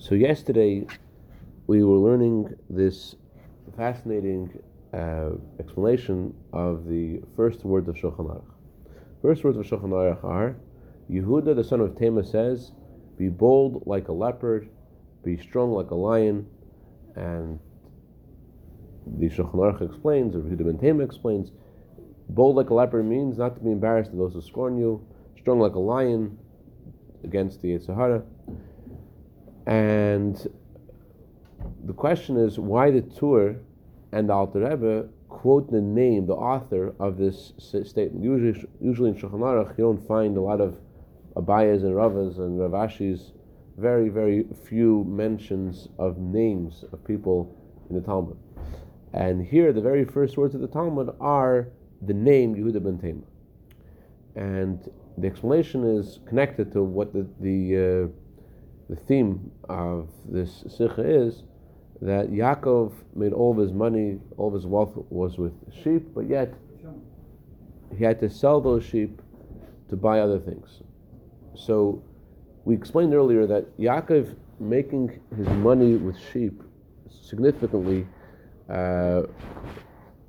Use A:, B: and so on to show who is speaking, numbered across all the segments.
A: So yesterday we were learning this fascinating uh, explanation of the first words of Shulchan Aruch. First words of Shulchan Aruch are Yehuda, the son of Tema, says, "Be bold like a leopard, be strong like a lion," and the Shulchan Aruch explains, or Yehuda ben Tema explains, bold like a leopard means not to be embarrassed to those who scorn you, strong like a lion against the Sahara. And the question is why the Tur and the Alter Rebbe quote the name, the author of this statement. Usually, usually in Shulchan Aruch, you don't find a lot of Abayas and Ravas and Ravashis. Very, very few mentions of names of people in the Talmud. And here, the very first words of the Talmud are the name Yehuda ben Tema. And the explanation is connected to what the the, uh, the theme of this sikha is that Yaakov made all of his money, all of his wealth was with sheep, but yet he had to sell those sheep to buy other things. So we explained earlier that Yaakov making his money with sheep significantly uh,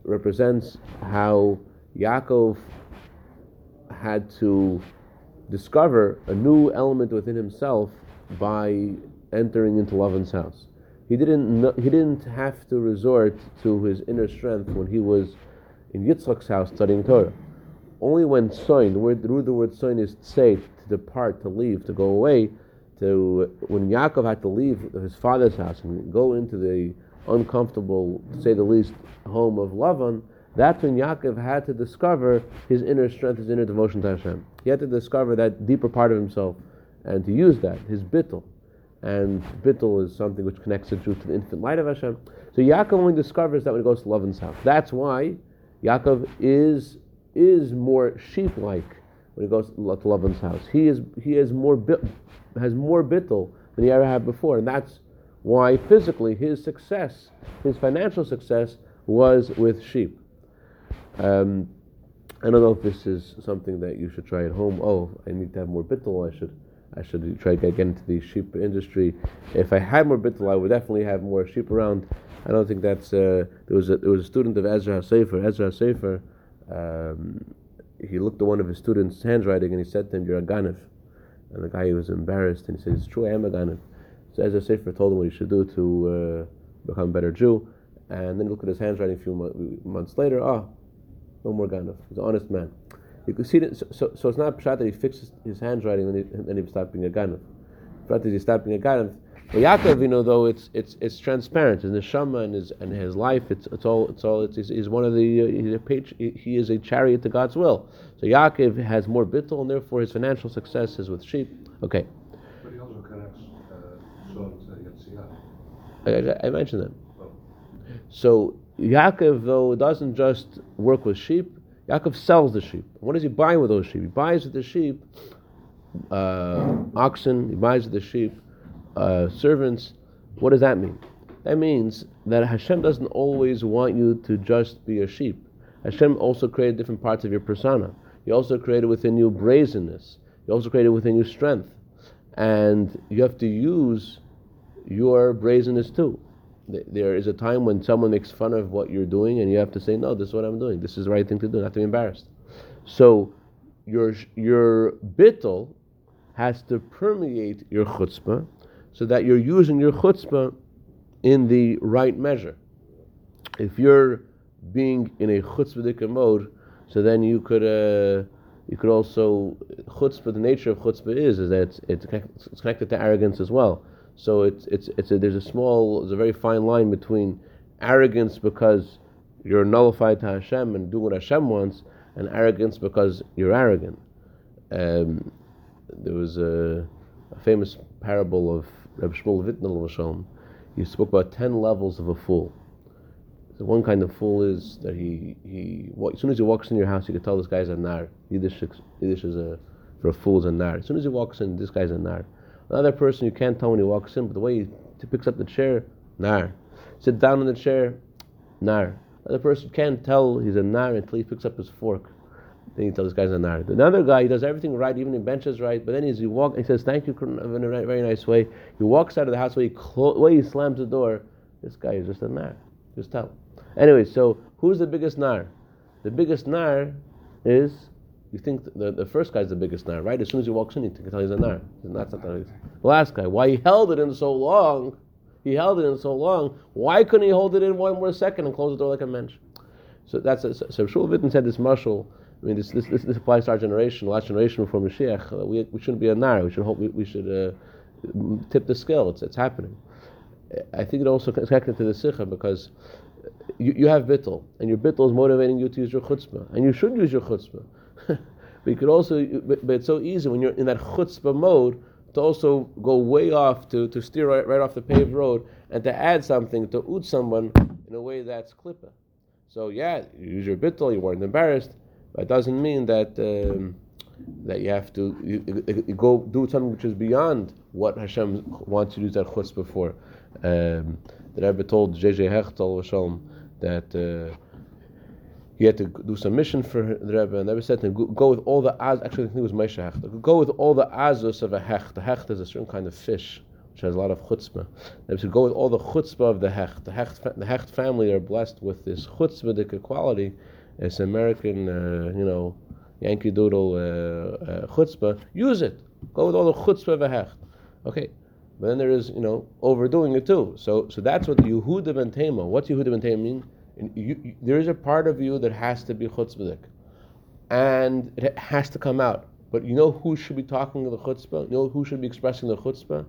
A: represents how Yaakov had to discover a new element within himself by entering into Lavan's house. He didn't he didn't have to resort to his inner strength when he was in Yitzchak's house studying Torah. Only when soin, the word the word soin is say to depart, to leave, to go away, to when Yaakov had to leave his father's house and go into the uncomfortable, to say the least, home of Lavan, that's when Yaakov had to discover his inner strength, his inner devotion to Hashem. He had to discover that deeper part of himself and to use that, his bittul. And bittul is something which connects the Jew to the infinite light of Hashem. So Yaakov only discovers that when he goes to Lavan's house. That's why Yaakov is is more sheep-like when he goes to Lavan's house. He is he is more has more bittul than he ever had before, and that's why physically his success, his financial success, was with sheep. Um, I don't know if this is something that you should try at home. Oh, I need to have more bittul. I should, I should try to get into the sheep industry. If I had more bittul, I would definitely have more sheep around. I don't think that's. Uh, there was a, there was a student of Ezra Sefer. Ezra Sefer. Um, he looked at one of his students' handwriting and he said to him, "You're a ganif." And the guy was embarrassed and he said, "It's true, I am a ganif." So Ezra Sefer told him what he should do to uh, become a better Jew. And then he looked at his handwriting a few months later. Ah, oh, no more ganif. He's an honest man. You can see that. So, so, so it's not pshat that he fixes his handwriting and then he, then he stopped being a ganif. Pshat that he stopped being a ganif. But Yaakov, you know, though it's it's it's transparent. His neshama and his and his life, it's it's all it's all it's, he's, one of the uh, he's a page, he is a chariot to God's will. So Yaakov has more bittul, and therefore his financial success is with sheep. Okay.
B: But he also connects uh,
A: I, I mentioned that. Oh. So Yaakov, though, doesn't just work with sheep. Yaakov sells the sheep. What does he buy with those sheep? He buys with the sheep uh, oxen. He buys with the sheep uh, servants. What does that mean? That means that Hashem doesn't always want you to just be a sheep. Hashem also created different parts of your persona. He also created within you brazenness. He also created within you strength. And you have to use your brazenness too there is a time when someone makes fun of what you're doing, and you have to say, "No, this is what I'm doing. This is the right thing to do. Not to be embarrassed." So, your your bittul has to permeate your chutzpah, so that you're using your chutzpah in the right measure. If you're being in a chutzpah mode, so then you could uh, you could also chutzpah. The nature of chutzpah is is that it's, it's connected to arrogance as well. So it's it's it's a, there's a small there's a very fine line between arrogance because you're nullified to Hashem and do what Hashem wants, and arrogance because you're arrogant. Um, there was a, a, famous parable of Reb Shmuel Vitnel He spoke about ten levels of a fool. One kind of fool is that he, he as soon as he walks in your house, you can tell this guy's a nar. Yiddish, Yiddish is a for a fool is a nar. As soon as he walks in, this guy's a nar. Another person you can't tell when he walks in, but the way he picks up the chair, nar. Sit down in the chair, nar. Another person can't tell he's a nar until he picks up his fork. Then you tell this guy's a nar. Another guy, he does everything right, even the benches right, but then as he walk, he says thank you in a very nice way. He walks out of the house, way he, clo- way he slams the door. This guy is just a nar. Just tell. Anyway, so who's the biggest nar? The biggest nar is you think the, the first guy is the biggest nar, right? As soon as he walks in, you can tell he's a nar. That's not the last guy. Why he held it in so long? He held it in so long. Why couldn't he hold it in one more second and close the door like a mensch? So that's a, so Shul Witten said this mashal. I mean, this, this, this, this, applies to our generation, last generation before Mashiach. Uh, we, we shouldn't be a nar. We should hope we, we should uh, tip the scale. It's, it's happening. I think it also connected to the sikha because you, you have bittel, and your bittel is motivating you to use your chutzpah, and you should use your chutzpah. but could also, but, it's so easy when you're in that chutzpah mode to also go way off to, to steer right, right off the paved road and to add something to oot someone in a way that's klippa. So yeah, you use your bittel, you weren't embarrassed, but it doesn't mean that um, that you have to you, you go do something which is beyond what Hashem wants you to use that chutzpah for. Um, the Rebbe told J.J. Hechtel that uh, he had to do some mission for the Rebbe, and the Rebbe said to him, go with all the az. Actually, I think it was Moshe Hecht. Go with all the azus of a hecht. The hecht is a certain kind of fish which has a lot of chutzpah. The Rebbe said, go with all the chutzpah of the hecht. The hecht, the hecht family are blessed with this chutzpah quality. It's American, uh, you know, Yankee Doodle uh, uh, chutzpah. Use it. Go with all the chutzpah of a hecht. Okay. But then there is, you know, overdoing it too. So, so that's what Yehuda ben Tema. What's Yehuda ben Tema mean? You, you, there is a part of you that has to be chutzpahdik, and it has to come out. But you know who should be talking the chutzpah? You know who should be expressing the chutzpah?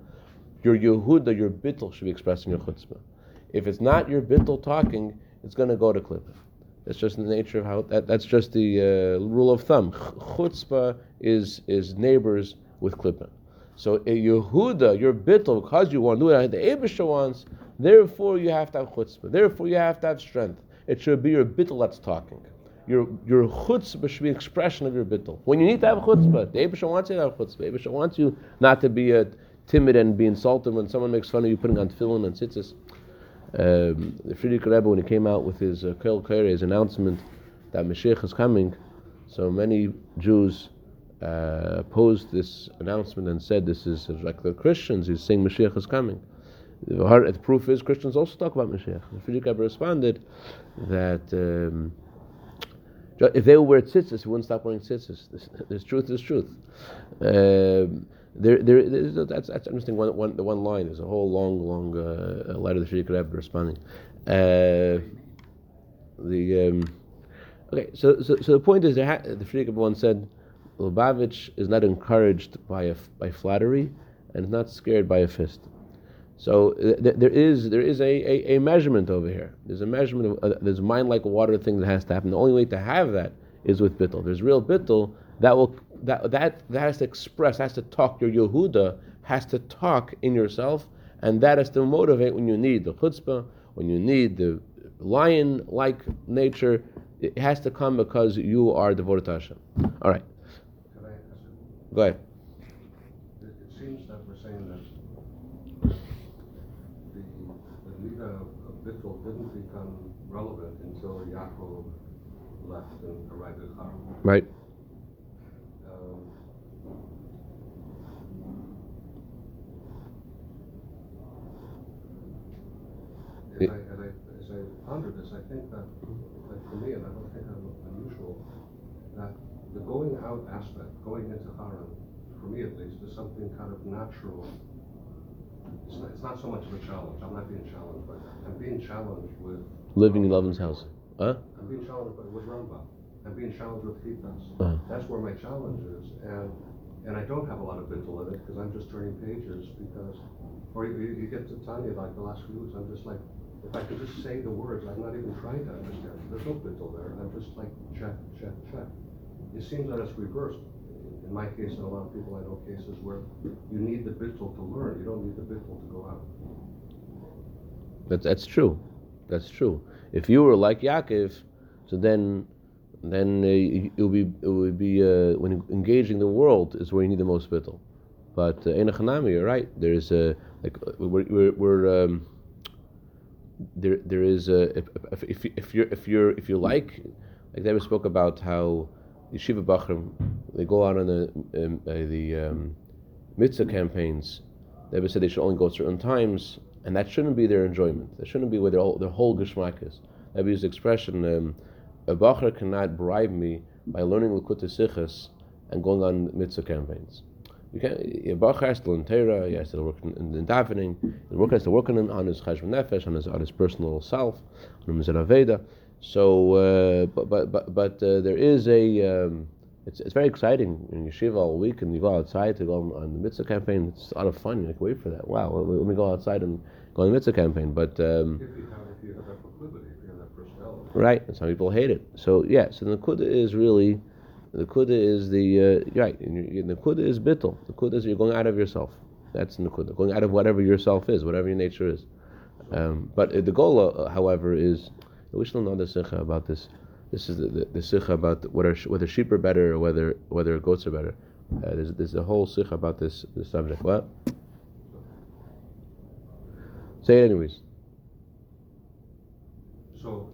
A: Your Yehuda, your bittel should be expressing your chutzpah. If it's not your bittel talking, it's going to go to klippa. That's just the nature of how. That, that's just the uh, rule of thumb. Chutzpah is is neighbors with klippa. So Yehuda, your bittul, because you want to do it, the Aibishter wants, therefore you have to have chutzpah. Therefore you have to have strength. It should be your bittul that's talking. Your your chutzpah should be an expression of your bittul. When you need to have chutzpah, the Aibishter wants you to have chutzpah. The Aibishter wants you not to be a timid and be insulted when someone makes fun of you putting on tefillin and tzitzis. Um, the Frierdiker Rebbe, when he came out with his uh, Kel his announcement that Mashiach is coming, so many Jews uh, opposed this announcement and said this is like the Christians. He's saying Mashiach is coming. The, proof is Christians also talk about Mashiach. The Frierdiker responded that um, if they wear tzitzis, he wouldn't stop wearing tzitzis. This, this truth is truth. Um, there, there, that's, that's interesting. One, one, the one line is a whole long, long uh, letter the Frierdiker Rebbe responding. Uh, the um, okay, so, so so the point is, ha- the Frierdiker one said Lubavitch is not encouraged by a, by flattery and is not scared by a fist. So th- there is there is a, a, a, measurement over here. There's a measurement of uh, there's mind like water thing that has to happen. The only way to have that is with bittul. There's real bittul that will that that that has to express, has to talk. Your Yehuda has to talk in yourself, and that has to motivate when you need the chutzpah, when you need the lion-like nature. It has to come because you are devoted to Hashem. All right. Go ahead.
B: It seems that we're saying that Lida of Bittul didn't become relevant until Yaakov left and arrived at Haran.
A: Right.
B: Um, as, I, as, I, as I ponder this, I think that, that for me, and I don't think I'm unusual, that the going out aspect, going into Haran, for me at least, is something kind of natural. It's not, it's not so much of a challenge. I'm not being challenged by that. I'm being challenged with
A: living in Lavan's house. Huh?
B: I'm being challenged by, with Rambam. I'm being challenged with Chitas.
A: Uh-huh.
B: That's where my challenge is, and and I don't have a lot of bittul in it because I'm just turning pages because, or you, you get to Tanya like the last few weeks. I'm just like, if I could just say the words, I'm not even trying to understand. There's no bittul there. I'm just like check, check, check it seems that it's reversed. In my case, and a lot of people I know cases where you need the bittul to learn, you don't need the bittul to go out.
A: That's, that's true. That's true. If you were like Yaakov, so then then uh, it would be it would be uh, when engaging the world is where you need the most bittul. But uh, in a chanami, you're right. There's a like we're, we're, we're um, there there is a if, if, if you're if you're if you like like they spoke about how yeshiva bachrim, they go out on the um, uh, the um, mitzvah campaigns. They ever said they should only go certain times, and that shouldn't be their enjoyment. That shouldn't be where their whole, their whole geschmack is. They use the expression, um, a bacher cannot bribe me by learning Likkutei Sichos and going on mitzvah campaigns. You can't, a bacher has to learn Torah, he has to work in, in, in davening, the worker has to work on, on his cheshbon nefesh, on his on his personal self, on his aveda. So, uh, but but but, but uh, there is a um, it's, it's very exciting in yeshiva all week, and you go outside to go on, on the mitzvah campaign. It's a lot of fun. You can wait for that. Wow, let me go outside and go on the mitzvah campaign. But um,
B: If you have, if you have that proclivity, if you have that personality.
A: right, and some people hate it. So yeah, so the kuda is really the kuda is the uh, right. And the kuda is bittul. The kuda is you're going out of yourself. That's the kuda, going out of whatever yourself is, whatever your nature is. Um, but uh, the goal, uh, however, is we should know the sikha about this. This is the, the, the sikha about whether whether sheep are better or whether whether goats are better. Uh, there's, there's a whole sikha about this this subject. What? Say it anyways.
B: So,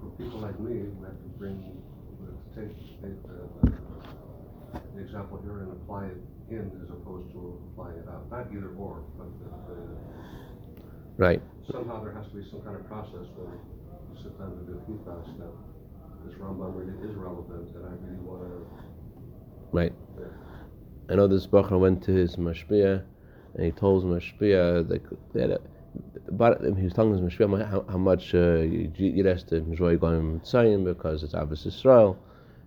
B: for people like me, we have to bring, we have to take, take the, the example here and apply it in as opposed to applying it out. Not either or, but the, the,
A: Right.
B: somehow there has to be some kind of process where you sit down and do feedback that this Rambam really is relevant and I really want to.
A: Right. I know this Bacher went to his mashpia, and he told his mashpia that they had a, but he was telling his mashpia how, how much uh, you has to enjoy going to mivtzoyim because it's Ahavas Yisrael.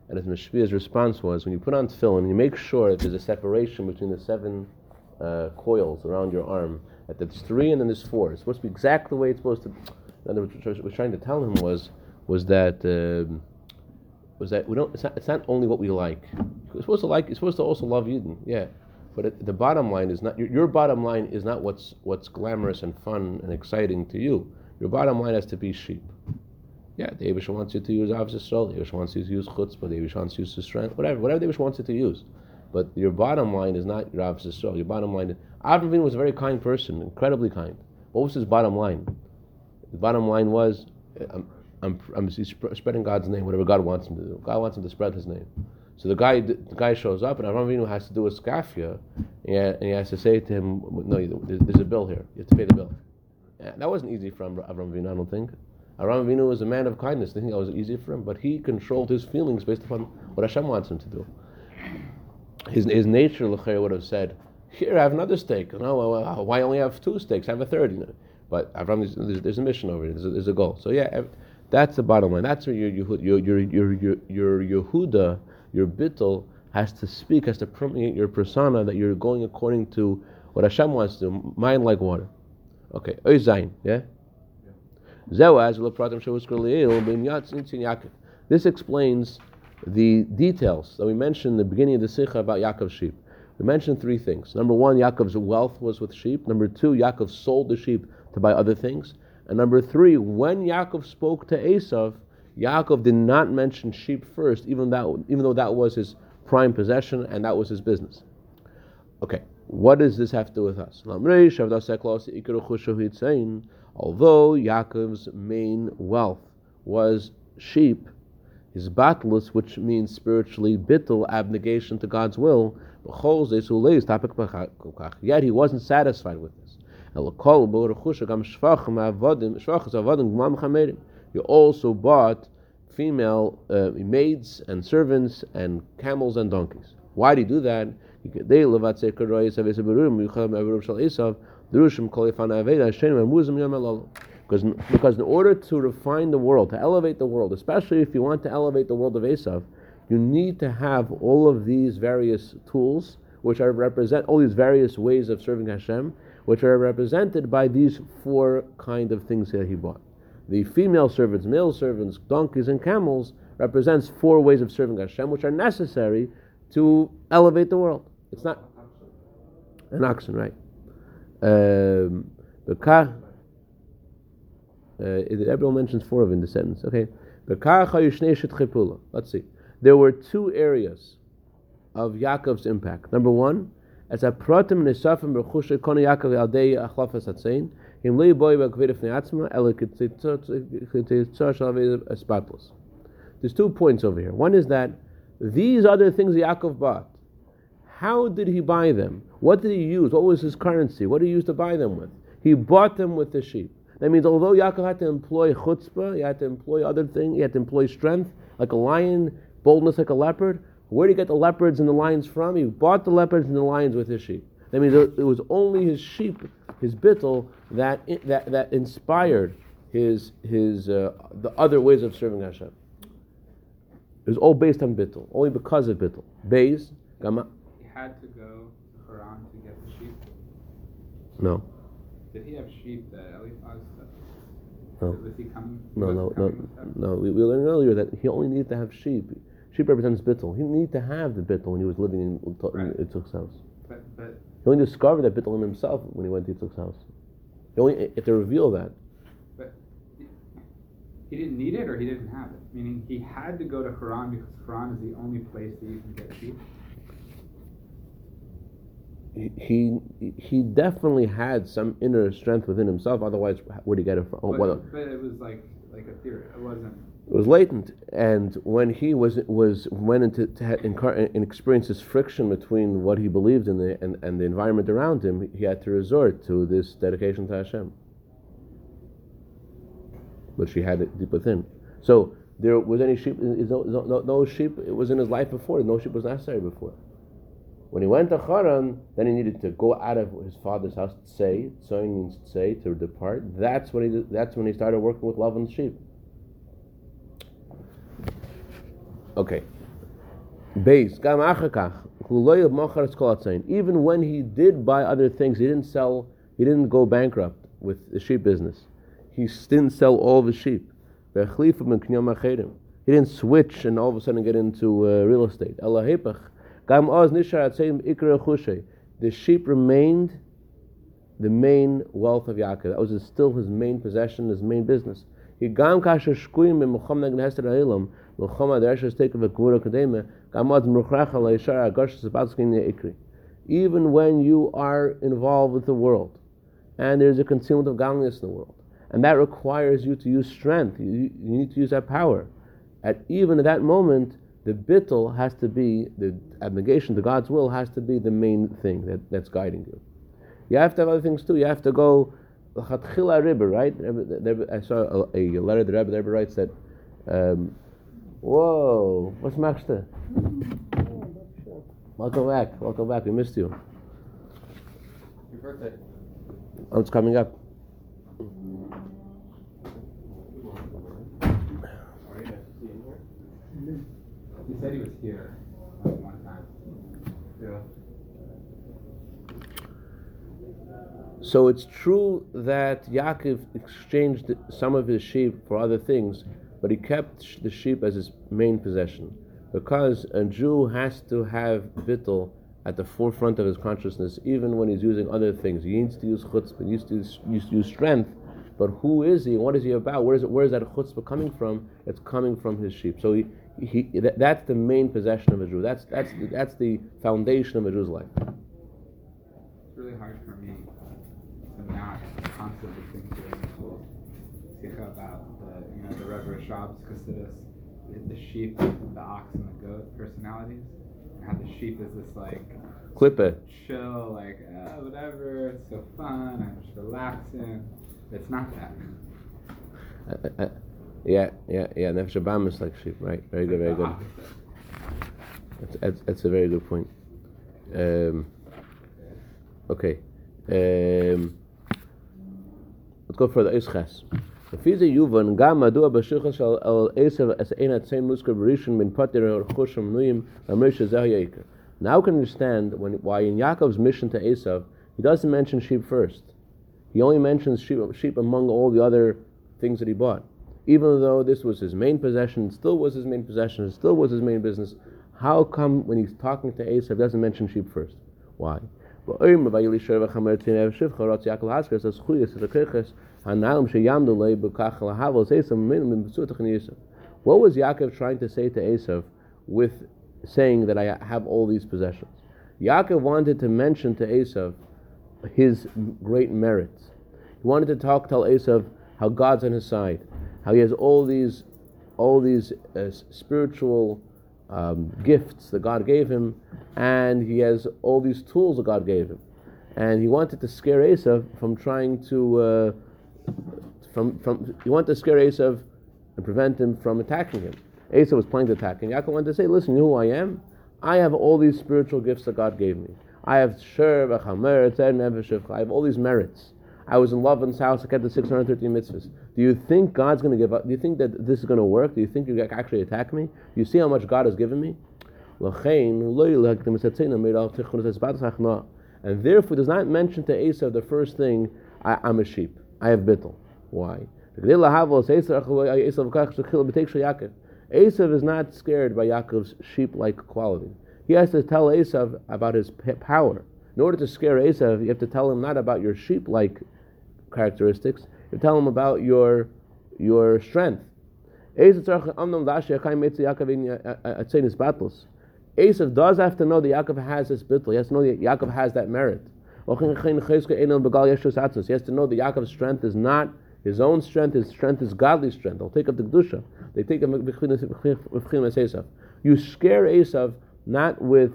A: And his mashpia's response was, when you put on tefillin, you make sure that there's a separation between the seven uh, coils around your arm. That there's three and then there's four. It's supposed to be exactly the way it's supposed to. In other what we're trying to tell him was was that. Um, was that we don't. It's not, it's not only what we like. You're supposed to like. You're supposed to also love Eden. Yeah, but it, the bottom line is not your, your bottom line is not what's what's glamorous and fun and exciting to you. Your bottom line has to be sheep. Yeah, the Abish wants you to use Ahavas Yisrael. The wants you to use chutzpah. The Abish wants you to use strength. Whatever, whatever the wants you to use. But your bottom line is not your Yisrael. Your bottom line. Is, Avram Avinu was a very kind person, incredibly kind. What was his bottom line? The bottom line was, I'm, I'm, I'm spreading God's name, whatever God wants him to do. God wants him to spread His name. So the guy, the guy shows up, and Avram Avinu has to do a skafia, and he has to say to him, "No, there's, a bill here. You have to pay the bill." Yeah, that wasn't easy for Avram Avinu, I don't think. Avram Avinu was a man of kindness. I think that was easy for him, but he controlled his feelings based upon what Hashem wants him to do. His, his nature, Lechera, would have said, "Here, I have another steak. No, why only have two steaks? I have a third. You know? But Avram, there's, there's, a mission over here. There's a, there's a goal. So yeah, that's the bottom line. That's where your your your your your, your Yehuda, your bittel has to speak, has to permeate your persona that you're going according to what Hashem wants to. Mind like water. Okay, Oy Zayin, yeah. This explains the details that we mentioned in the beginning of the Sikha about Yaakov's sheep. We mentioned three things. Number one, Yaakov's wealth was with sheep. Number two, Yaakov sold the sheep to buy other things. And number three, when Yaakov spoke to Esav, Yaakov did not mention sheep first, even that even though that was his prime possession and that was his business. Okay, what does this have to do with us? Although Yaakov's main wealth was sheep, his batlus, which means spiritually bittul, abnegation to God's will, yet he wasn't satisfied with this. He also bought female uh, maids and servants and camels and donkeys. Why did you do that? Because, because in order to refine the world, to elevate the world, especially if you want to elevate the world of Esav, you need to have all of these various tools, which are represent all these various ways of serving Hashem, which are represented by these four kind of things that he bought. The female servants, male servants, donkeys, and camels represents four ways of serving Hashem, which are necessary to elevate the world. It's not an oxen, right? Um, the car. Uh, everyone mentions four of in the sentence. Okay. Let's see. There were two areas of Yaakov's impact. Number one, as a him lei boy shalav espatlos. There's two points over here. One is that these other things Yaakov bought. How did he buy them? What did he use? What was his currency? What did he use to buy them with? He bought them with the sheep. That means although Yaakov had to employ chutzpah, he had to employ other things, he had to employ strength, like a lion, boldness like a leopard. Where did he get the leopards and the lions from? He bought the leopards and the lions with his sheep. That means it was only his sheep, his bittel, that, that, that inspired his, his, uh, the other ways of serving Hashem. It was all based on bittel, only because of bittel. Beis,
C: Gama. He had to go to Haran to get the sheep.
A: No.
C: Did he have sheep that Eliphaz?
A: No.
C: Was he coming?
A: No, no, no, no. We, we learned earlier that he only needed to have sheep. Sheep represents bittel. He needed to have the bittel when he was living in, right. in Yitzchak's house.
C: But, but
A: he only discovered that bittel in himself when he went to Yitzchak's house. He only if to reveal that.
C: But he didn't need it, or he didn't have it. Meaning he had to go to Haran because Haran is the only place that you can get sheep.
A: He he definitely had some inner strength within himself. Otherwise, where did he get it from?
C: Oh, but, but it was like like a theory. It wasn't.
A: It was latent, and when he was was went into to and experienced this friction between what he believed in the, and, and the environment around him, he had to resort to this dedication to Hashem, which he had it deep within. So there was any sheep? No, no, no sheep. It was in his life before. No sheep was necessary before. When he went to Haran, then he needed to go out of his father's house say. Sewing means say to depart. That's when he. That's when he started working with love and sheep. Okay. Base. Even when he did buy other things, he didn't sell, he didn't go bankrupt with the sheep business. He didn't sell all the sheep. He didn't switch and all of a sudden get into uh, real estate. The sheep remained the main wealth of Yaakov. That was still his main possession, his main business. Even when you are involved with the world, and there's a concealment of godliness in the world, and that requires you to use strength, you, you need to use that power. At even at that moment, the bittel has to be the abnegation to God's will has to be the main thing that, that's guiding you. You have to have other things too. You have to go right? I saw a, letter the Rebbe, Rebbe writes that um, Whoa, what's Maxter? Welcome back. Welcome back. We missed you.
C: Your birthday.
A: Oh, it's coming up.
C: He said he was here one time.
B: Yeah.
A: So it's true that Yaakov exchanged some of his sheep for other things, but he kept the sheep as his main possession. Because a Jew has to have bittul at the forefront of his consciousness, even when he's using other things. He needs to use chutzpah, he needs to use, needs to use strength. But who is he? What is he about? Where is it? Where is that chutzpah coming from? It's coming from his sheep. So he, he that, that's the main possession of a Jew. That's that's that's the foundation of a Jew's life.
C: It's really hard for me to not constantly think about Rebbe Chassidus, the sheep, the ox, and the goat personalities, and how the sheep is this like
A: clipper,
C: chill, like uh, whatever, it's so fun, I'm just relaxing. It's not that.
A: Uh, uh, yeah, yeah, yeah. Nefesh Abam is like sheep, right? Very good, very good. That's, that's, that's, a very good point. Um, okay. Um, let's go further. Isches. לפי זה יובן גם מדוע בשכר של עשב אין הציין מוזכר בראשון בין פטר הרכוש המנויים למר שזהו העיקר. Now we can understand when, why in Yaakov's mission to Esav, he doesn't mention sheep first. He only mentions sheep, sheep among all the other things that he bought. Even though this was his main possession, still was his main possession, still was his main business, how come when he's talking to Esav, doesn't mention sheep first? Why? What was Yaakov trying to say to Esav with saying that I have all these possessions? Yaakov wanted to mention to Esav his great merits. He wanted to talk, tell Esav how God's on his side, how he has all these, all these uh, spiritual um, gifts that God gave him, and he has all these tools that God gave him, and he wanted to scare Esav from trying to, uh, from from he wanted to scare Esav and prevent him from attacking him. Esav was planning to attack him. Yaakov wanted to say, "Listen, you know who I am? I have all these spiritual gifts that God gave me. I have shir, I have all these merits." I was in love Lavan's house. I kept the 613 mitzvahs. Do you think God's going to give up? Do you think that this is going to work? Do you think you can actually attack me? You see how much God has given me? And therefore, does not mention to Esav the first thing, I, am a sheep. I have bittel. Why? Esav is not scared by Yaakov's sheep-like quality. He has to tell Esav about his power. In order to scare Esav, you have to tell him not about your sheep-like characteristics. You tell him about your your strength. Esav does have to know that Yaakov has this bittul. He has to know that Yaakov has that merit. He has to know that Yaakov's strength is not his own strength. His strength is godly strength. They'll take up the kedusha. They take up Esav. You scare Esav not with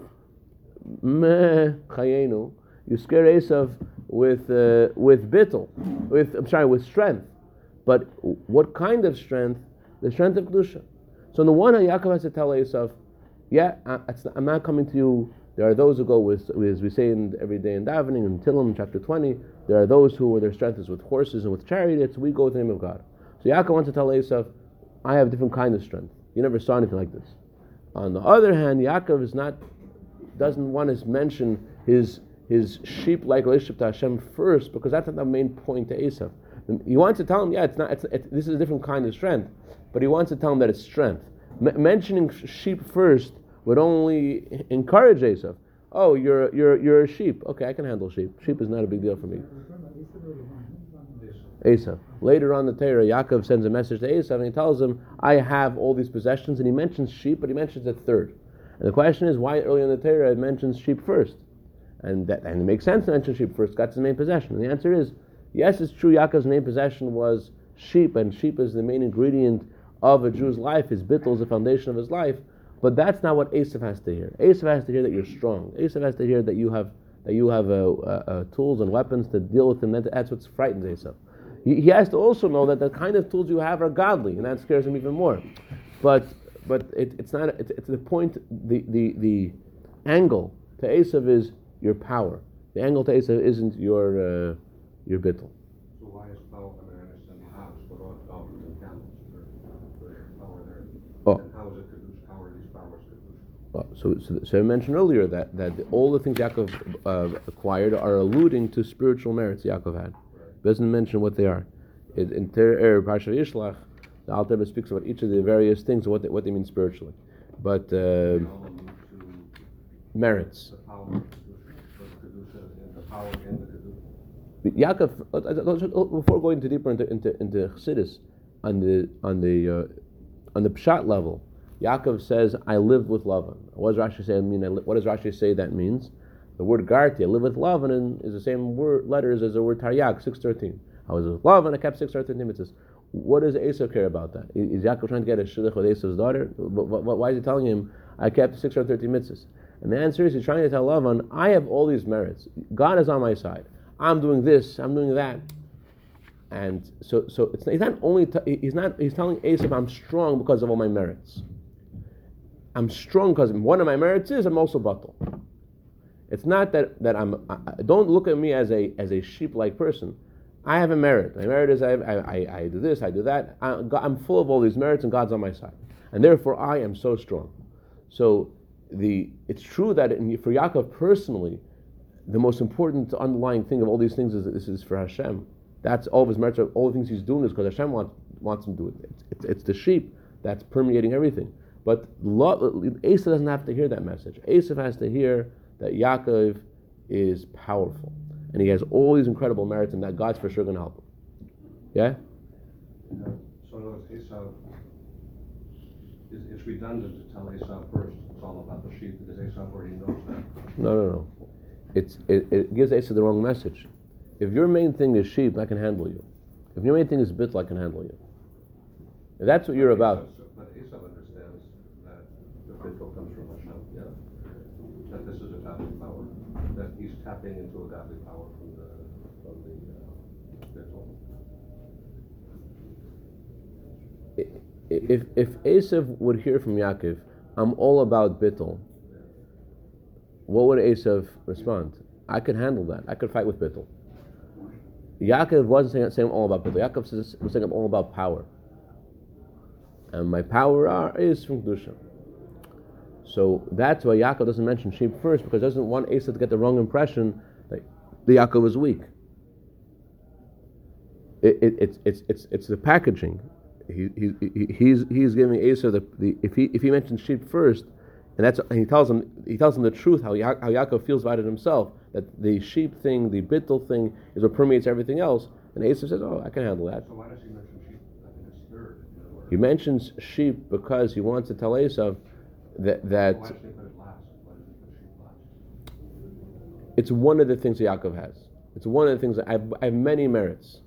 A: meh chayenu. You scare Esav with uh, with bittel, with I'm sorry, with strength. But what kind of strength? The strength of kedusha. So on the one hand, Yaakov has to tell Esav, "Yeah, I, am not coming to you." There are those who go with, as we say in, every day in davening in Tehillim, chapter 20. There are those who their strength is with horses and with chariots. We go with the name of God. So Yaakov wants to tell Esav, "I have different kind of strength. You never saw anything like this." On the other hand, Yaakov is not doesn't want to mention his his sheep-like relationship to Hashem first, because that's not the main point to Esav. He wants to tell him, yeah, it's not. It's, it, this is a different kind of strength, but he wants to tell him that it's strength. M- mentioning sheep first would only encourage Esav. Oh, you're you're you're a sheep. Okay, I can handle sheep. Sheep is not a big deal for me. Esav. Later on the Torah, Yaakov sends a message to Esav and he tells him, I have all these possessions, and he mentions sheep, but he mentions it third. And the question is, why early in the Torah it mentions sheep first? And that and it makes sense to mention sheep first. God's the main possession. And the answer is yes, it's true. Yaakov's main possession was sheep, and sheep is the main ingredient of a Jew's life. His bittul is the foundation of his life. But that's not what Esav has to hear. Esav has to hear that you're strong. Esav has to hear that you have that you have uh, uh, uh, tools and weapons to deal with him. That's what frightens Esav. He, he has to also know that the kind of tools you have are godly, and that scares him even more. But but it, it's not. It's, it's the point. The, the the angle to Esav is your power. The angle to Esav isn't your uh, your bittul.
B: So why is power? I mean, I understand the house, but all dollars and candles power there. Oh. And how is it Kedusha? How are these powers?
A: Well, so, so, so I mentioned earlier that, that all the things Yaakov uh, acquired are alluding to spiritual merits Yaakov had. Right. Doesn't mention what they are. It, in Ter Er Parsha Yishlach, the Alter speaks about each of the various things what they, what they mean spiritually. But uh, merits. Yaakov, uh, uh, uh, before going too deeper into into, into Chassidus, on the on the uh, on the pshat level, Yaakov says, "I lived with Lavan." What does Rashi say? I mean, what does Rashi say that means? The word Garti, I live with Lavan, is the same word letters as the word Taryag, six thirteen. I was with Lavan, I kept six thirteen mitzvahs. What does Esau care about that? Is Yaakov trying to get a shidduch with Esau's daughter? Why is he telling him, "I kept six thirteen mitzvahs"? And the answer is, he's trying to tell Lavan, "I have all these merits. God is on my side." I'm doing this, I'm doing that. And so, so it's, he's not only t- he's not he's telling Esav I'm strong because of all my merits. I'm strong because one of my merits is I'm also batal. It's not that, that I'm. I, don't look at me as a as a sheep like person. I have a merit. My merit is I, I, I, do this, I do that. I, I'm full of all these merits, and God's on my side, and therefore I am so strong. So the it's true that in, for Yaakov personally, the most important underlying thing of all these things is that this is for Hashem. That's all of his merits. All the things he's doing is because Hashem wants, wants him to do it. It's, it's, it's, the sheep that's permeating everything. But Asa doesn't have to hear that message. Asa has to hear that Yaakov is powerful. And he has all these incredible merits, and that God's for sure going to help him. Yeah?
B: yeah. So it's, it's redundant to tell Esav first it's all about the sheep because Esav already knows that.
A: No, no, no. It's, it, it gives Esav the wrong message. If your main thing is sheep, I can handle you. If your main thing is bitl, I can handle you. If that's what you're about.
B: But Esau understands that the bitl comes from Hashem. Yeah. That this is a godly power. That he's tapping into a godly power.
A: If if Esav would hear from Yaakov, I'm all about bittul. What would Esav respond? I could handle that. I could fight with bittul. Yaakov wasn't saying, saying all about bittul. Yaakov says, was saying I'm all about power. And my power are, is from Kedusha. So that's why Yaakov doesn't mention sheep first because he doesn't want Esav to get the wrong impression that the Yaakov is weak. It, it, it's, it's, it's, it's the packaging. He, he, he, he's, he's giving Esav the, the if he if he mentions sheep first, and that's and he tells him he tells him the truth how ya- how Yaakov feels about it himself that the sheep thing the bittul thing is what permeates everything else. And Esav says, "Oh, I can handle that."
B: So why does he mention sheep? I think it's third. in the order.
A: He mentions sheep because he wants to tell Esav that that
B: Why does he put it last? Why does he put sheep last?
A: it's one of the things that Yaakov has. It's one of the things that I have, I have many merits.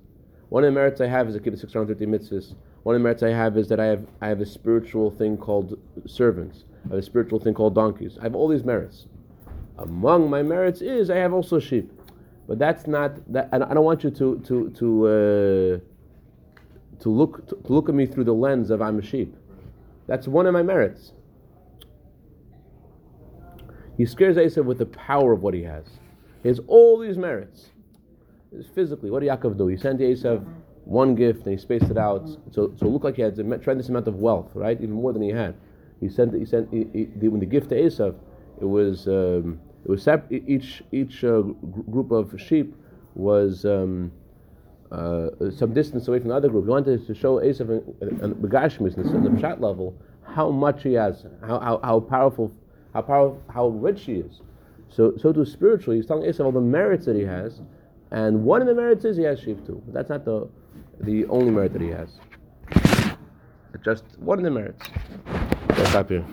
A: One of the merits I have is I keep the 630 mitzvahs. One of the merits I have is that I have I have a spiritual thing called servants. I have a spiritual thing called donkeys. I have all these merits. Among my merits is I have also sheep, but that's not that. I don't want you to to to uh, to look to, look at me through the lens of I'm a sheep. That's one of my merits. He scares Esav with the power of what he has. He has all these merits. Physically, what did Yaakov do? He sent Esav one gift and he spaced it out, so, so it looked like he had a tremendous amount of wealth, right? Even more than he had. He sent, he sent, he, he, when the gift to Esav, it was, um, it was sep- each each uh, gr- group of sheep was um, uh, some distance away from the other group. He wanted to show Esav and and Begashmis, in the Pshat level, how much he has, how, how, how powerful, how powerful, how rich he is. So, so too spiritually, he's telling Esav all the merits that he has, and one of the merits is he has sheep too. But that's not the the only merit that he has. Just one of the merits. Let's stop here.